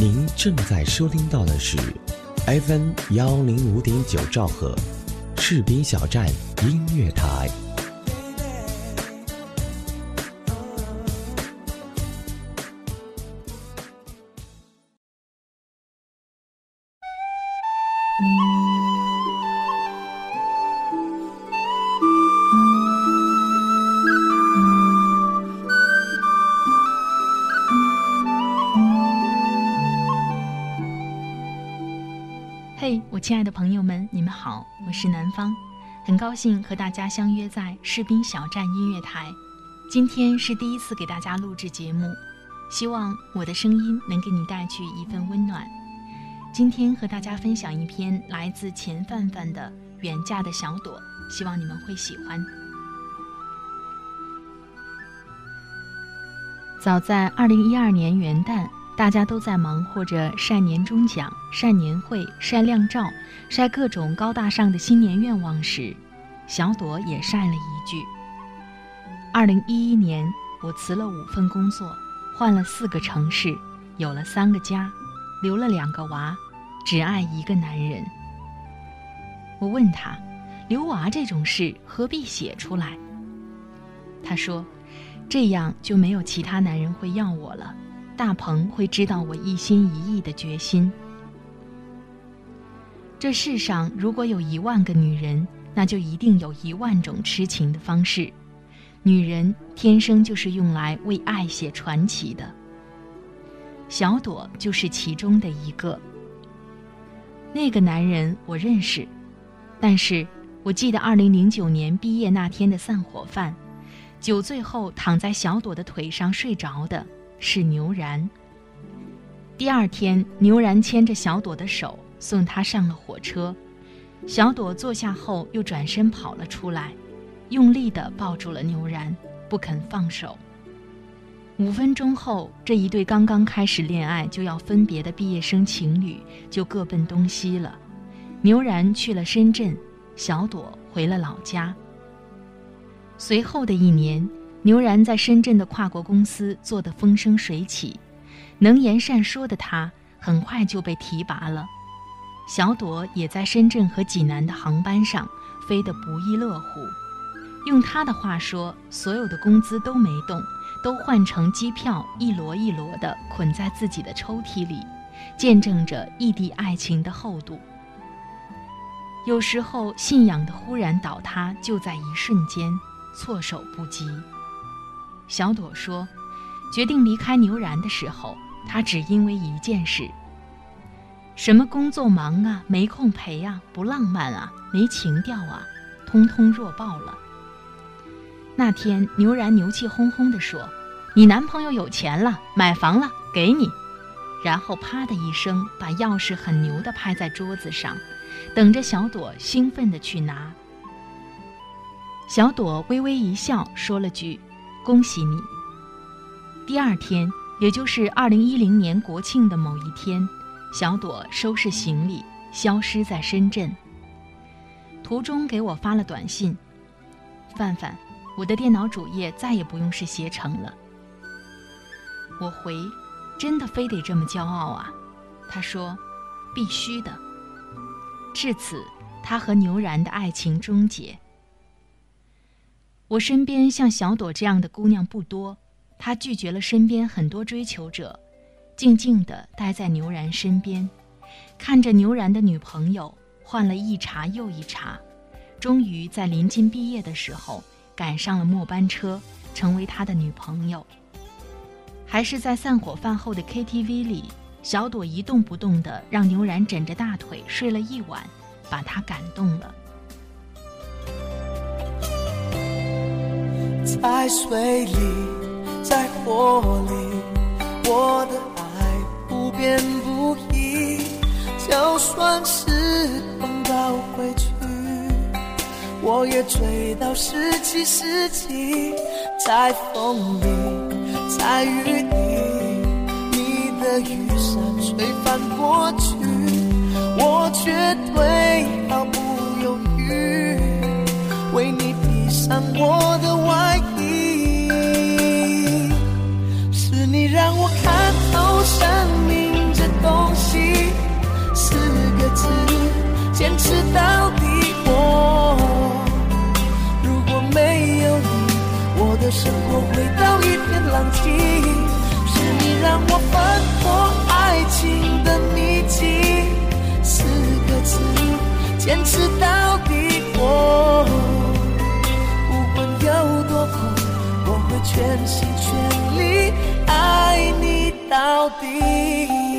您正在收听到的是 FM 幺零五点九兆赫，赤兵小站音乐台。高兴和大家相约在士兵小站音乐台。今天是第一次给大家录制节目，希望我的声音能给你带去一份温暖。今天和大家分享一篇来自钱范范的《远嫁的小朵》，希望你们会喜欢。早在二零一二年元旦。大家都在忙活着晒年终奖、晒年会、晒靓照、晒各种高大上的新年愿望时，小朵也晒了一句：“二零一一年，我辞了五份工作，换了四个城市，有了三个家，留了两个娃，只爱一个男人。”我问他：“留娃这种事何必写出来？”他说：“这样就没有其他男人会要我了。”大鹏会知道我一心一意的决心。这世上如果有一万个女人，那就一定有一万种痴情的方式。女人天生就是用来为爱写传奇的。小朵就是其中的一个。那个男人我认识，但是我记得二零零九年毕业那天的散伙饭，酒醉后躺在小朵的腿上睡着的。是牛然。第二天，牛然牵着小朵的手送她上了火车。小朵坐下后，又转身跑了出来，用力地抱住了牛然，不肯放手。五分钟后，这一对刚刚开始恋爱就要分别的毕业生情侣就各奔东西了。牛然去了深圳，小朵回了老家。随后的一年。牛然在深圳的跨国公司做得风生水起，能言善说的他很快就被提拔了。小朵也在深圳和济南的航班上飞得不亦乐乎。用他的话说，所有的工资都没动，都换成机票，一摞一摞的捆在自己的抽屉里，见证着异地爱情的厚度。有时候，信仰的忽然倒塌就在一瞬间，措手不及。小朵说：“决定离开牛然的时候，他只因为一件事。什么工作忙啊，没空陪啊，不浪漫啊，没情调啊，通通弱爆了。”那天，牛然牛气哄哄地说：“你男朋友有钱了，买房了，给你。”然后啪的一声，把钥匙很牛的拍在桌子上，等着小朵兴奋的去拿。小朵微微一笑，说了句。恭喜你！第二天，也就是二零一零年国庆的某一天，小朵收拾行李，消失在深圳。途中给我发了短信：“范范，我的电脑主页再也不用是携程了。”我回：“真的非得这么骄傲啊？”他说：“必须的。”至此，他和牛然的爱情终结。我身边像小朵这样的姑娘不多，她拒绝了身边很多追求者，静静地待在牛然身边，看着牛然的女朋友换了一茬又一茬，终于在临近毕业的时候赶上了末班车，成为他的女朋友。还是在散伙饭后的 KTV 里，小朵一动不动地让牛然枕着大腿睡了一晚，把他感动了。在水里，在火里，我的爱变不移。就算是碰到回去，我也追到十七世纪。在风里，在雨里，你的雨伞吹翻过去，我绝对毫不犹豫为你披上我的生活回到一片狼藉。是你让我翻破爱情的秘境，四个字，坚持到底。我不管有多苦，我会全心全力爱你到底。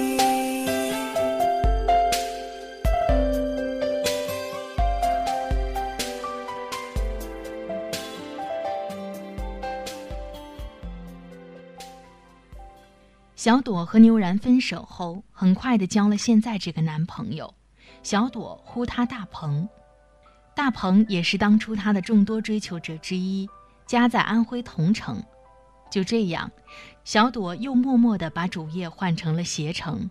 小朵和牛然分手后，很快的交了现在这个男朋友。小朵呼他大鹏，大鹏也是当初他的众多追求者之一，家在安徽桐城。就这样，小朵又默默的把主业换成了携程。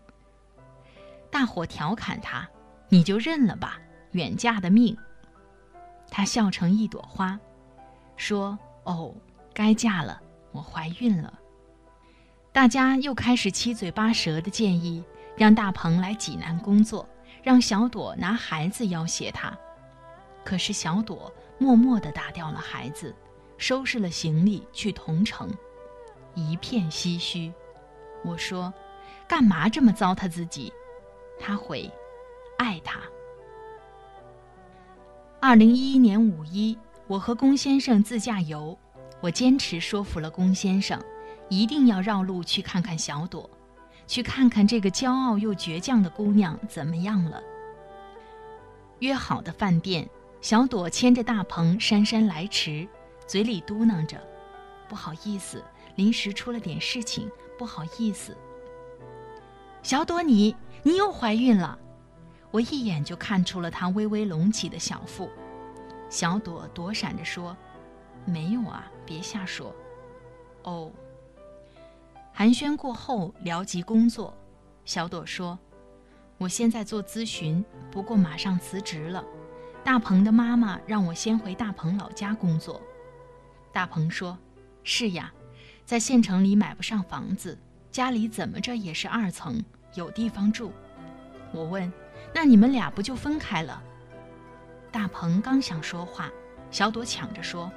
大伙调侃他：“你就认了吧，远嫁的命。”他笑成一朵花，说：“哦，该嫁了，我怀孕了。”大家又开始七嘴八舌的建议，让大鹏来济南工作，让小朵拿孩子要挟他。可是小朵默默地打掉了孩子，收拾了行李去同城，一片唏嘘。我说：“干嘛这么糟蹋自己？”他回：“爱他。”二零一一年五一，我和龚先生自驾游，我坚持说服了龚先生。一定要绕路去看看小朵，去看看这个骄傲又倔强的姑娘怎么样了。约好的饭店，小朵牵着大鹏姗姗来迟，嘴里嘟囔着：“不好意思，临时出了点事情，不好意思。”小朵，你你又怀孕了，我一眼就看出了她微微隆起的小腹。小朵躲闪着说：“没有啊，别瞎说。”哦。寒暄过后，聊及工作，小朵说：“我现在做咨询，不过马上辞职了。大鹏的妈妈让我先回大鹏老家工作。”大鹏说：“是呀，在县城里买不上房子，家里怎么着也是二层，有地方住。”我问：“那你们俩不就分开了？”大鹏刚想说话，小朵抢着说：“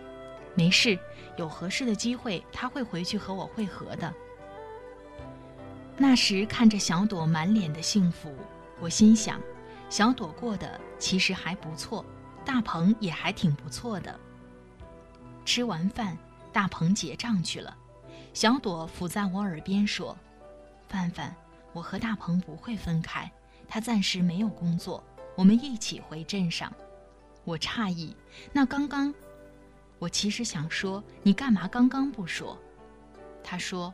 没事，有合适的机会，他会回去和我会合的。”那时看着小朵满脸的幸福，我心想，小朵过得其实还不错，大鹏也还挺不错的。吃完饭，大鹏结账去了，小朵伏在我耳边说：“范范，我和大鹏不会分开，他暂时没有工作，我们一起回镇上。”我诧异，那刚刚，我其实想说，你干嘛刚刚不说？他说。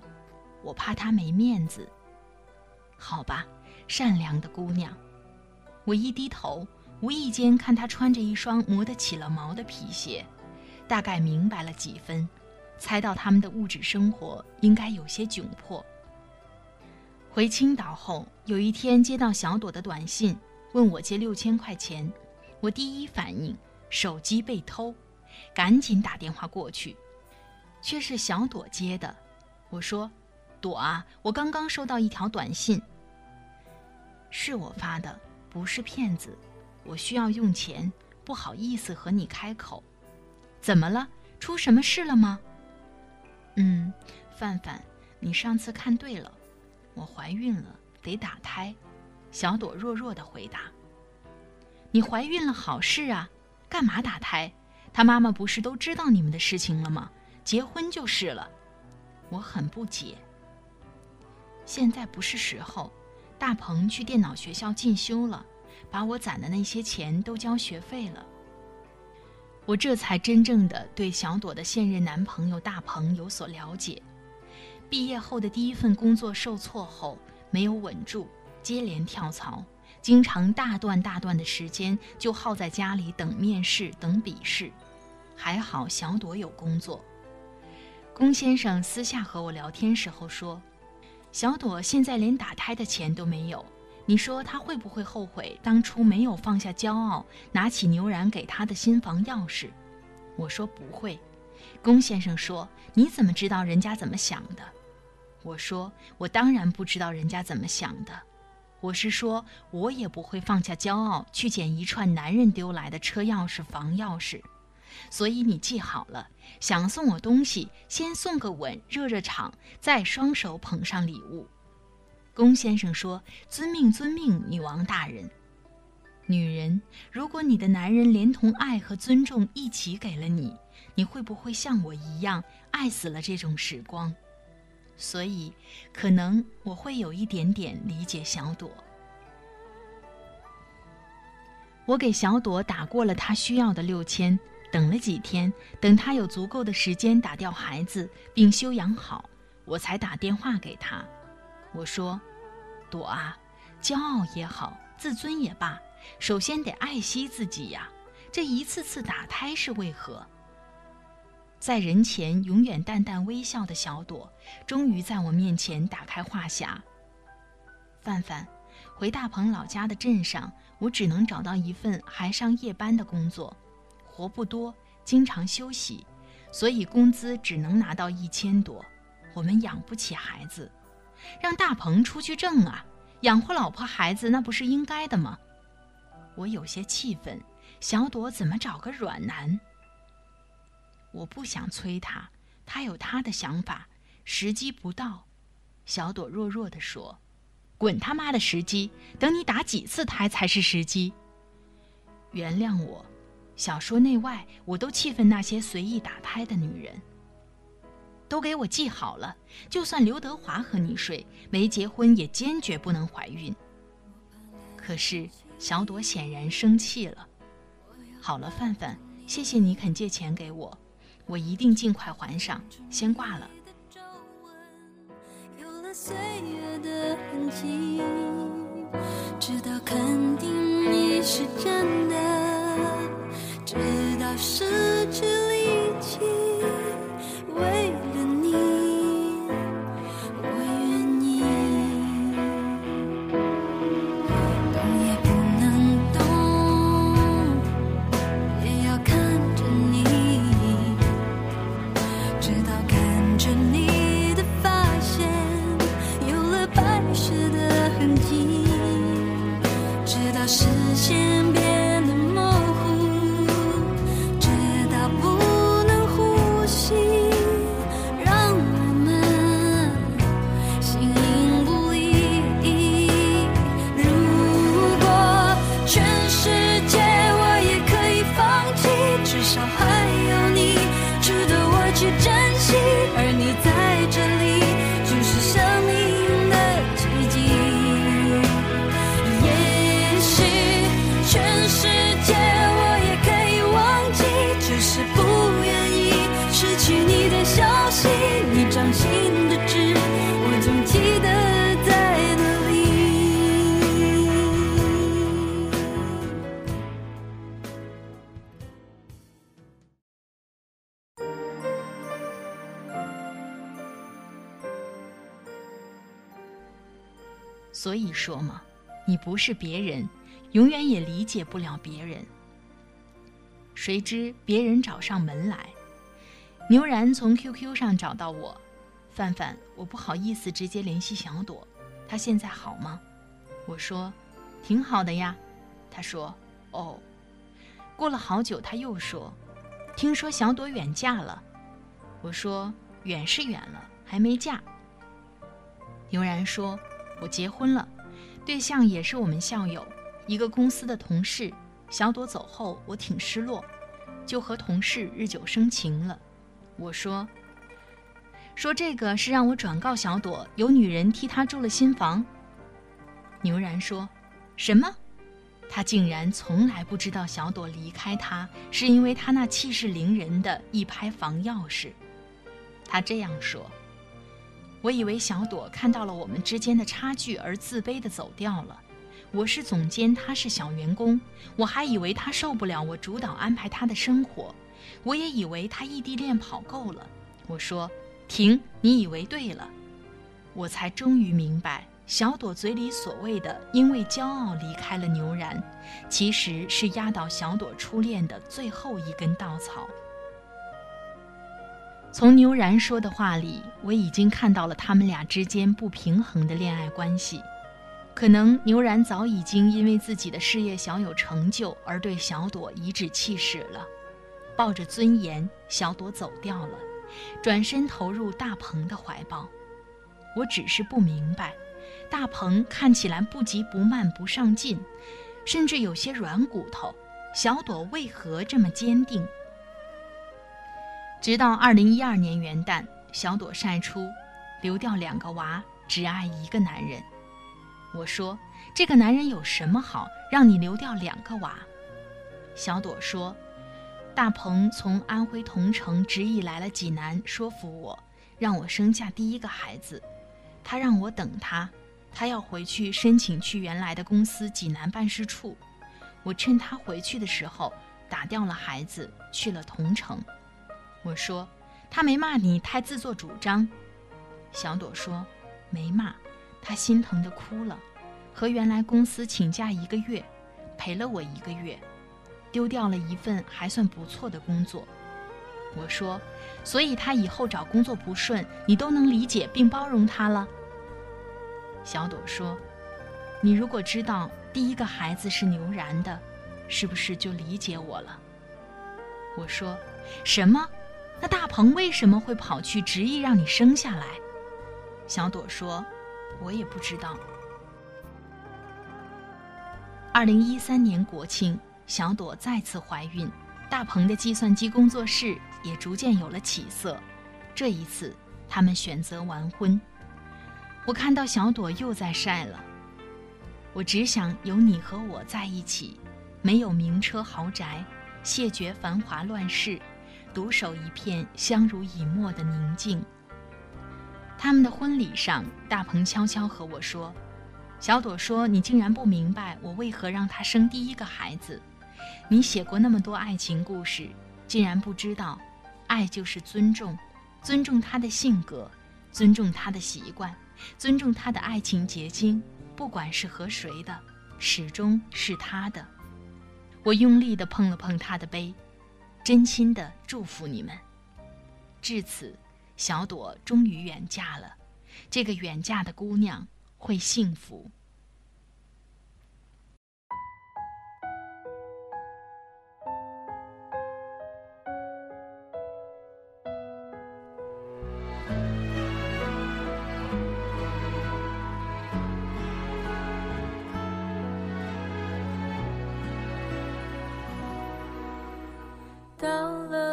我怕他没面子。好吧，善良的姑娘。我一低头，无意间看她穿着一双磨得起了毛的皮鞋，大概明白了几分，猜到他们的物质生活应该有些窘迫。回青岛后，有一天接到小朵的短信，问我借六千块钱。我第一反应手机被偷，赶紧打电话过去，却是小朵接的。我说。朵啊，我刚刚收到一条短信，是我发的，不是骗子。我需要用钱，不好意思和你开口。怎么了？出什么事了吗？嗯，范范，你上次看对了，我怀孕了，得打胎。小朵弱弱的回答。你怀孕了，好事啊，干嘛打胎？他妈妈不是都知道你们的事情了吗？结婚就是了。我很不解。现在不是时候，大鹏去电脑学校进修了，把我攒的那些钱都交学费了。我这才真正的对小朵的现任男朋友大鹏有所了解。毕业后的第一份工作受挫后，没有稳住，接连跳槽，经常大段大段的时间就耗在家里等面试、等笔试。还好小朵有工作。龚先生私下和我聊天时候说。小朵现在连打胎的钱都没有，你说她会不会后悔当初没有放下骄傲，拿起牛然给她的新房钥匙？我说不会。龚先生说：“你怎么知道人家怎么想的？”我说：“我当然不知道人家怎么想的。”我是说，我也不会放下骄傲去捡一串男人丢来的车钥匙、房钥匙。所以你记好了，想送我东西，先送个吻，热热场，再双手捧上礼物。龚先生说：“遵命，遵命，女王大人。”女人，如果你的男人连同爱和尊重一起给了你，你会不会像我一样爱死了这种时光？所以，可能我会有一点点理解小朵。我给小朵打过了她需要的六千，等了几天，等他有足够的时间打掉孩子并休养好，我才打电话给他。我说：“朵啊，骄傲也好，自尊也罢，首先得爱惜自己呀。这一次次打胎是为何？”在人前永远淡淡微笑的小朵，终于在我面前打开话匣。范范，回大鹏老家的镇上，我只能找到一份还上夜班的工作，活不多，经常休息，所以工资只能拿到一千多，我们养不起孩子，让大鹏出去挣啊，养活老婆孩子那不是应该的吗？我有些气愤，小朵怎么找个软男？我不想催他，他有他的想法，时机不到。小朵弱弱地说：“滚他妈的时机！等你打几次胎才是时机。”原谅我，小说内外我都气愤那些随意打胎的女人。都给我记好了，就算刘德华和你睡，没结婚也坚决不能怀孕。可是小朵显然生气了。好了，范范，谢谢你肯借钱给我。我一定尽快还上，先挂了。有了岁月的痕迹，知道肯定你是真的，直到失去所以说嘛，你不是别人，永远也理解不了别人。谁知别人找上门来，牛然从 QQ 上找到我，范范，我不好意思直接联系小朵，她现在好吗？我说，挺好的呀。他说，哦。过了好久，他又说，听说小朵远嫁了。我说，远是远了，还没嫁。牛然说。我结婚了，对象也是我们校友，一个公司的同事。小朵走后，我挺失落，就和同事日久生情了。我说：“说这个是让我转告小朵，有女人替她住了新房。”牛然说：“什么？他竟然从来不知道小朵离开他是因为他那气势凌人的一拍房钥匙。”他这样说。我以为小朵看到了我们之间的差距而自卑地走掉了。我是总监，他是小员工，我还以为他受不了我主导安排他的生活。我也以为他异地恋跑够了。我说：“停，你以为对了。”我才终于明白，小朵嘴里所谓的“因为骄傲离开了牛然”，其实是压倒小朵初恋的最后一根稻草。从牛然说的话里，我已经看到了他们俩之间不平衡的恋爱关系。可能牛然早已经因为自己的事业小有成就而对小朵颐指气使了，抱着尊严，小朵走掉了，转身投入大鹏的怀抱。我只是不明白，大鹏看起来不急不慢、不上进，甚至有些软骨头，小朵为何这么坚定？直到二零一二年元旦，小朵晒出，流掉两个娃，只爱一个男人。我说：“这个男人有什么好，让你流掉两个娃？”小朵说：“大鹏从安徽桐城执意来了济南，说服我，让我生下第一个孩子。他让我等他，他要回去申请去原来的公司济南办事处。我趁他回去的时候，打掉了孩子，去了桐城。”我说：“他没骂你太自作主张。”小朵说：“没骂。”他心疼的哭了，和原来公司请假一个月，陪了我一个月，丢掉了一份还算不错的工作。我说，所以他以后找工作不顺，你都能理解并包容他了。小朵说，你如果知道第一个孩子是牛然的，是不是就理解我了？我说，什么？那大鹏为什么会跑去执意让你生下来？小朵说。我也不知道。二零一三年国庆，小朵再次怀孕，大鹏的计算机工作室也逐渐有了起色。这一次，他们选择完婚。我看到小朵又在晒了。我只想有你和我在一起，没有名车豪宅，谢绝繁华乱世，独守一片相濡以沫的宁静。他们的婚礼上，大鹏悄悄和我说：“小朵说，你竟然不明白我为何让他生第一个孩子。你写过那么多爱情故事，竟然不知道，爱就是尊重，尊重他的性格，尊重他的习惯，尊重他的爱情结晶，不管是和谁的，始终是他的。”我用力地碰了碰他的杯，真心的祝福你们。至此。小朵终于远嫁了，这个远嫁的姑娘会幸福。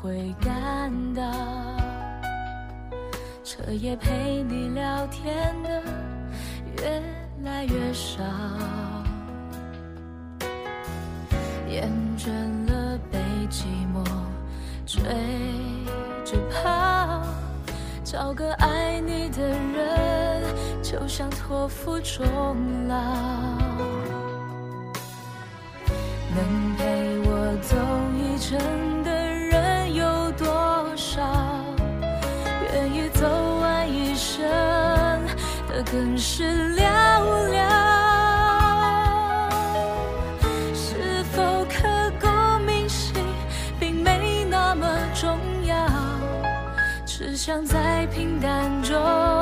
会感到，彻夜陪你聊天的越来越少，厌倦了被寂寞追着跑，找个爱你的人，就像托付终老，能陪我走一程。走完一生的更是寥寥，是否刻骨铭心，并没那么重要，只想在平淡中。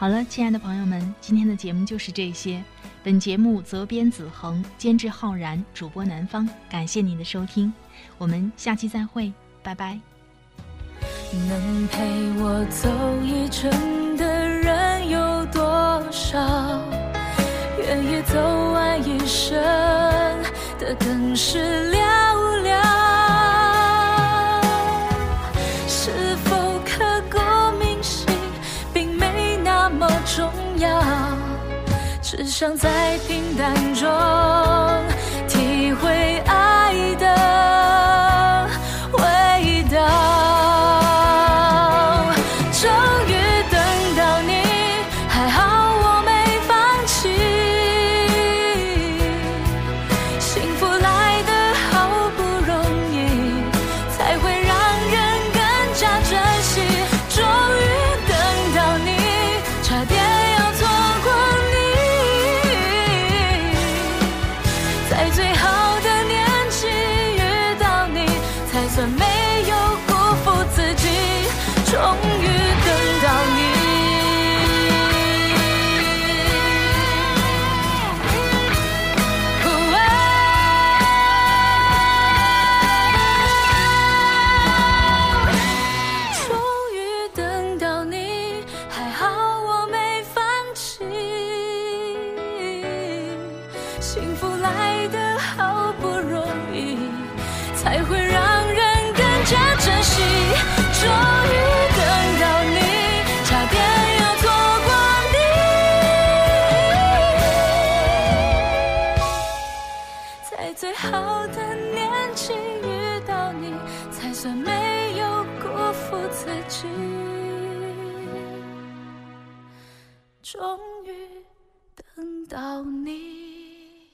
好了，亲爱的朋友们，今天的节目就是这些。本节目责编子恒，监制浩然，主播南方。感谢您的收听，我们下期再会，拜拜。能陪我走一程的人有多少？愿意走完一生的更是想在平淡中终于等到你。